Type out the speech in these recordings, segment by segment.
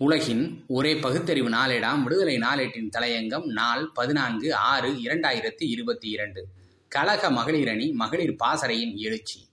உலகின் ஒரே பகுத்தறிவு நாளேடாம். விடுதலை நாளேட்டின் தலையங்கம் நாள் பதினான்கு ஆறு இரண்டாயிரத்தி இருபத்தி இரண்டு. கழக மகளிரணி மகளிர் பாசறையின் எழுச்சி.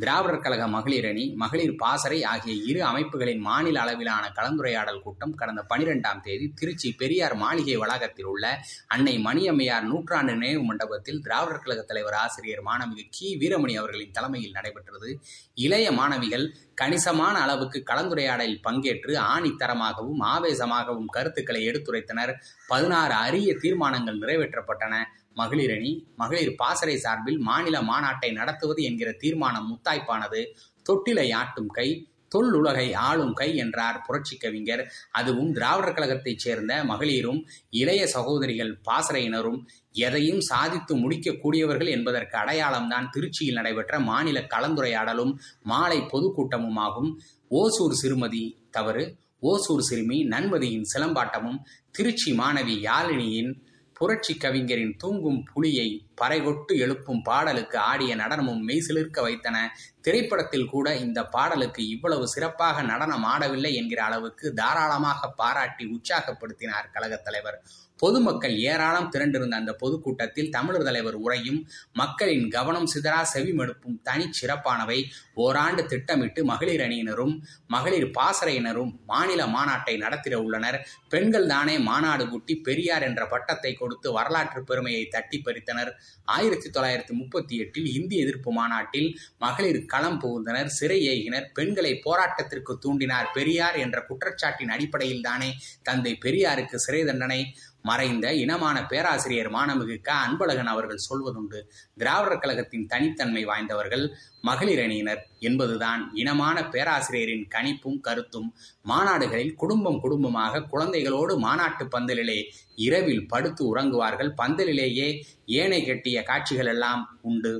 திராவிடர் கழக மகளிரணி மகளிர் பாசறை ஆகிய இரு அமைப்புகளின் மாநில அளவிலான கலந்துரையாடல் கூட்டம் கடந்த பனிரெண்டாம் தேதி திருச்சி பெரியார் மாளிகை வளாகத்தில் உள்ள அன்னை மணியம்மையார் நூற்றாண்டு நினைவு மண்டபத்தில் திராவிடர் கழக தலைவர் ஆசிரியர் மாணவிகு கி. வீரமணி அவர்களின் தலைமையில் நடைபெற்றது. இளைய மாணவிகள் கணிசமான அளவுக்கு கலந்துரையாடலில் பங்கேற்று ஆணித்தரமாகவும் ஆவேசமாகவும் கருத்துக்களை எடுத்துரைத்தனர். பதினாறு அரிய தீர்மானங்கள் நிறைவேற்றப்பட்டன. மகளிரணி மகளிர் பாசறை சார்பில் மாநில மாநாட்டை நடத்துவது என்கிற தீர்மானம் முத்தாய்ப்பானது. தொட்டிலை ஆட்டும் கை தொல்லுலகை ஆளும் கை என்றார் புரட்சி கவிஞர். அதுவும் திராவிடர் கழகத்தைச் சேர்ந்த மகளிரும் இளைய சகோதரிகள் பாசறையினரும் எதையும் சாதித்து முடிக்கக்கூடியவர்கள் என்பதற்கு அடையாளம்தான் திருச்சியில் நடைபெற்ற மாநில கலந்துரையாடலும் மாலை பொதுக்கூட்டமுமாகும். ஓசூர் சிறுமதி தவறு ஓசூர் சிறுமி நன்மதியின் சிலம்பாட்டமும் திருச்சி மாணவி யாழினியின் புரட்சி கவிஞரின் தூங்கும் புலியை பறைகொட்டு எழுப்பும் பாடலுக்கு ஆடிய நடனமும் மெய்சிலிருக்க வைத்தன. திரைப்படத்தில் கூட இந்த பாடலுக்கு இவ்வளவு சிறப்பாக நடனம் ஆடவில்லை என்கிற அளவுக்கு தாராளமாக பாராட்டி உற்சாகப்படுத்தினார் கழகத் தலைவர். பொதுமக்கள் ஏராளம் திரண்டிருந்த அந்த பொதுக்கூட்டத்தில் தமிழர் தலைவர் உரையும் மக்களின் கவனம் சிதறா செவிமடுப்பும் தனி சிறப்பானவை. ஓராண்டு திட்டமிட்டு மகளிர் அணியினரும் மகளிர் பாசறையினரும் மாநில மாநாட்டை நடத்திட உள்ளனர். பெண்கள் தானே மாநாடு கூட்டி பெரியார் என்ற பட்டத்தை கொடுத்து வரலாற்று பெருமையை தட்டி பறித்தனர். ஆயிரத்தி தொள்ளாயிரத்தி முப்பத்தி எட்டில் இந்தி எதிர்ப்பு மாநாட்டில் மகளிர் களம் புகுந்தனர். சிறை ஏகினர் பெண்களை போராட்டத்திற்கு தூண்டினார் பெரியார் என்ற குற்றச்சாட்டின் அடிப்படையில் தானே தந்தை பெரியாருக்கு சிறை தண்டனை. மறைந்த இனமான பேராசிரியர் மாணமிகு க அன்பழகன் அவர்கள் சொல்வதுண்டு. திராவிடர் கழகத்தின் தனித்தன்மை வாய்ந்தவர்கள் மகளிர் அணியினர் என்பதுதான் இனமான பேராசிரியரின் கணிப்பும் கருத்தும். மாநாடுகளில் குடும்பம் குடும்பமாக குழந்தைகளோடு மாநாட்டு பந்தலிலே இரவில் படுத்து உறங்குவார்கள். பந்தலிலேயே ஏனை கட்டிய காட்சிகள் எல்லாம் உண்டு.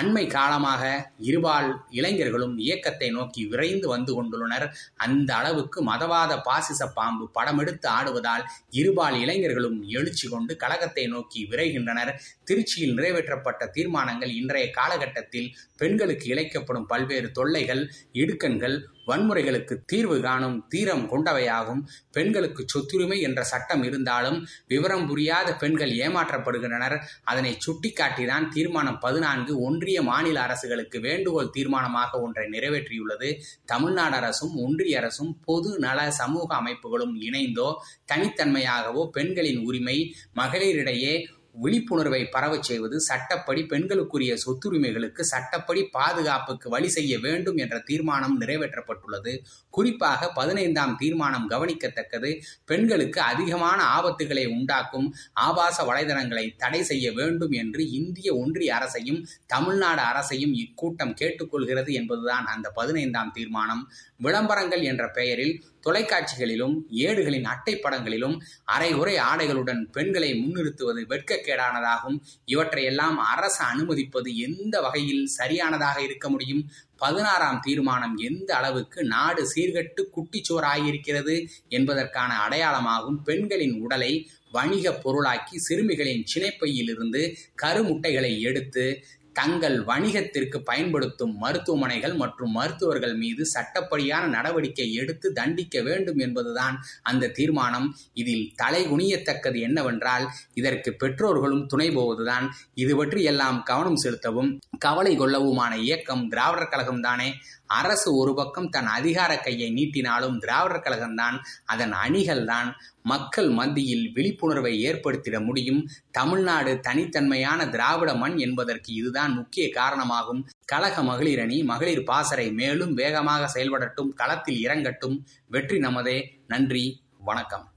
அண்மை காலமாக இருபால் இளைஞர்களும் இயக்கத்தை நோக்கி விரைந்து வந்து கொண்டுள்ளனர். அந்த அளவுக்கு மதவாத பாசிச பாம்பு படமெடுத்து ஆடுவதால் இருபால் இளைஞர்களும் எழுச்சி கொண்டு கழகத்தை நோக்கி விரைகின்றனர். திருச்சியில் நிறைவேற்றப்பட்ட தீர்மானங்கள் இன்றைய காலகட்டத்தில் பெண்களுக்கு இழைக்கப்படும் பல்வேறு தொல்லைகள் இடுக்கண்கள் வன்முறைகளுக்கு தீர்வு காணும் தீரம் கொண்டவையாகும். பெண்களுக்கு சொத்துரிமை என்ற சட்டம் இருந்தாலும் விவரம் புரியாத பெண்கள் ஏமாற்றப்படுகின்றனர். அதனை சுட்டிக்காட்டிதான் தீர்மானம் பதினான்கு ஒன்றிய மாநில அரசுகளுக்கு வேண்டுகோள் தீர்மானமாக ஒன்றை நிறைவேற்றியுள்ளது. தமிழ்நாடு அரசும் ஒன்றிய அரசும் பொது நல சமூக அமைப்புகளும் இணைந்தோ தனித்தன்மையாகவோ பெண்களின் உரிமை மகளிரிடையே விழிப்புணர்வை பரவச் செய்வது சட்டப்படி பெண்களுக்குரிய சொத்துரிமைகளுக்கு சட்டப்படி பாதுகாப்புக்கு வழி செய்ய வேண்டும் என்ற தீர்மானம் நிறைவேற்றப்பட்டுள்ளது. குறிப்பாக பதினைந்தாம் தீர்மானம் கவனிக்கத்தக்கது. பெண்களுக்கு அதிகமான ஆபத்துகளை உண்டாக்கும் ஆபாச வலைதளங்களை தடை செய்ய வேண்டும் என்று இந்திய ஒன்றிய அரசையும் தமிழ்நாடு அரசையும் இக்கூட்டம் கேட்டுக்கொள்கிறது என்பதுதான் அந்த பதினைந்தாம் தீர்மானம். விளம்பரங்கள் என்ற பெயரில் தொலைக்காட்சிகளிலும் ஏடுகளின் அட்டை படங்களிலும் அரைகுறை ஆடைகளுடன் பெண்களை முன்னிறுத்துவது வெட்க வெட்கக்கேடானதாகும் இவற்றையெல்லாம் அரசு அனுமதிப்பது எந்த வகையில் சரியானதாக இருக்க முடியும்? பதினாறாம் தீர்மானம் எந்த அளவுக்கு நாடு சீர்கட்டு குட்டிச்சோராயிருக்கிறது என்பதற்கான அடையாளமாகும். பெண்களின் உடலை வணிக பொருளாக்கி சிறுமிகளின் சினைப்பையிலிருந்து கருமுட்டைகளை எடுத்து தங்கள் வணிகத்திற்கு பயன்படுத்தும் மருத்துவமனைகள் மற்றும் மருத்துவர்கள் மீது சட்டப்படியான நடவடிக்கை எடுத்து தண்டிக்க வேண்டும் என்பதுதான் அந்த தீர்மானம். இதில் தலைகுனியத்தக்கது என்னவென்றால் இதற்கு பெற்றோர்களும் துணை போவதுதான். இது பற்றி எல்லாம் கவனம் செலுத்தவும் கவலை கொள்ளவுமான இயக்கம் திராவிடர் கழகம்தானே. அரசு ஒரு பக்கம் தன் அதிகார கையை நீட்டினாலும் திராவிடர் கழகம்தான் அதன் அணிகள்தான். மக்கள் மத்தியில் விழிப்புணர்வை ஏற்படுத்திட முடியும். தமிழ்நாடு தனித்தன்மையான திராவிட மண் என்பதற்கு இதுதான் முக்கிய காரணமாகும். கழக மகளிர் அணி மகளிர் பாசறை மேலும் வேகமாக செயல்படட்டும் களத்தில் இறங்கட்டும். வெற்றி நமதே. நன்றி. வணக்கம்.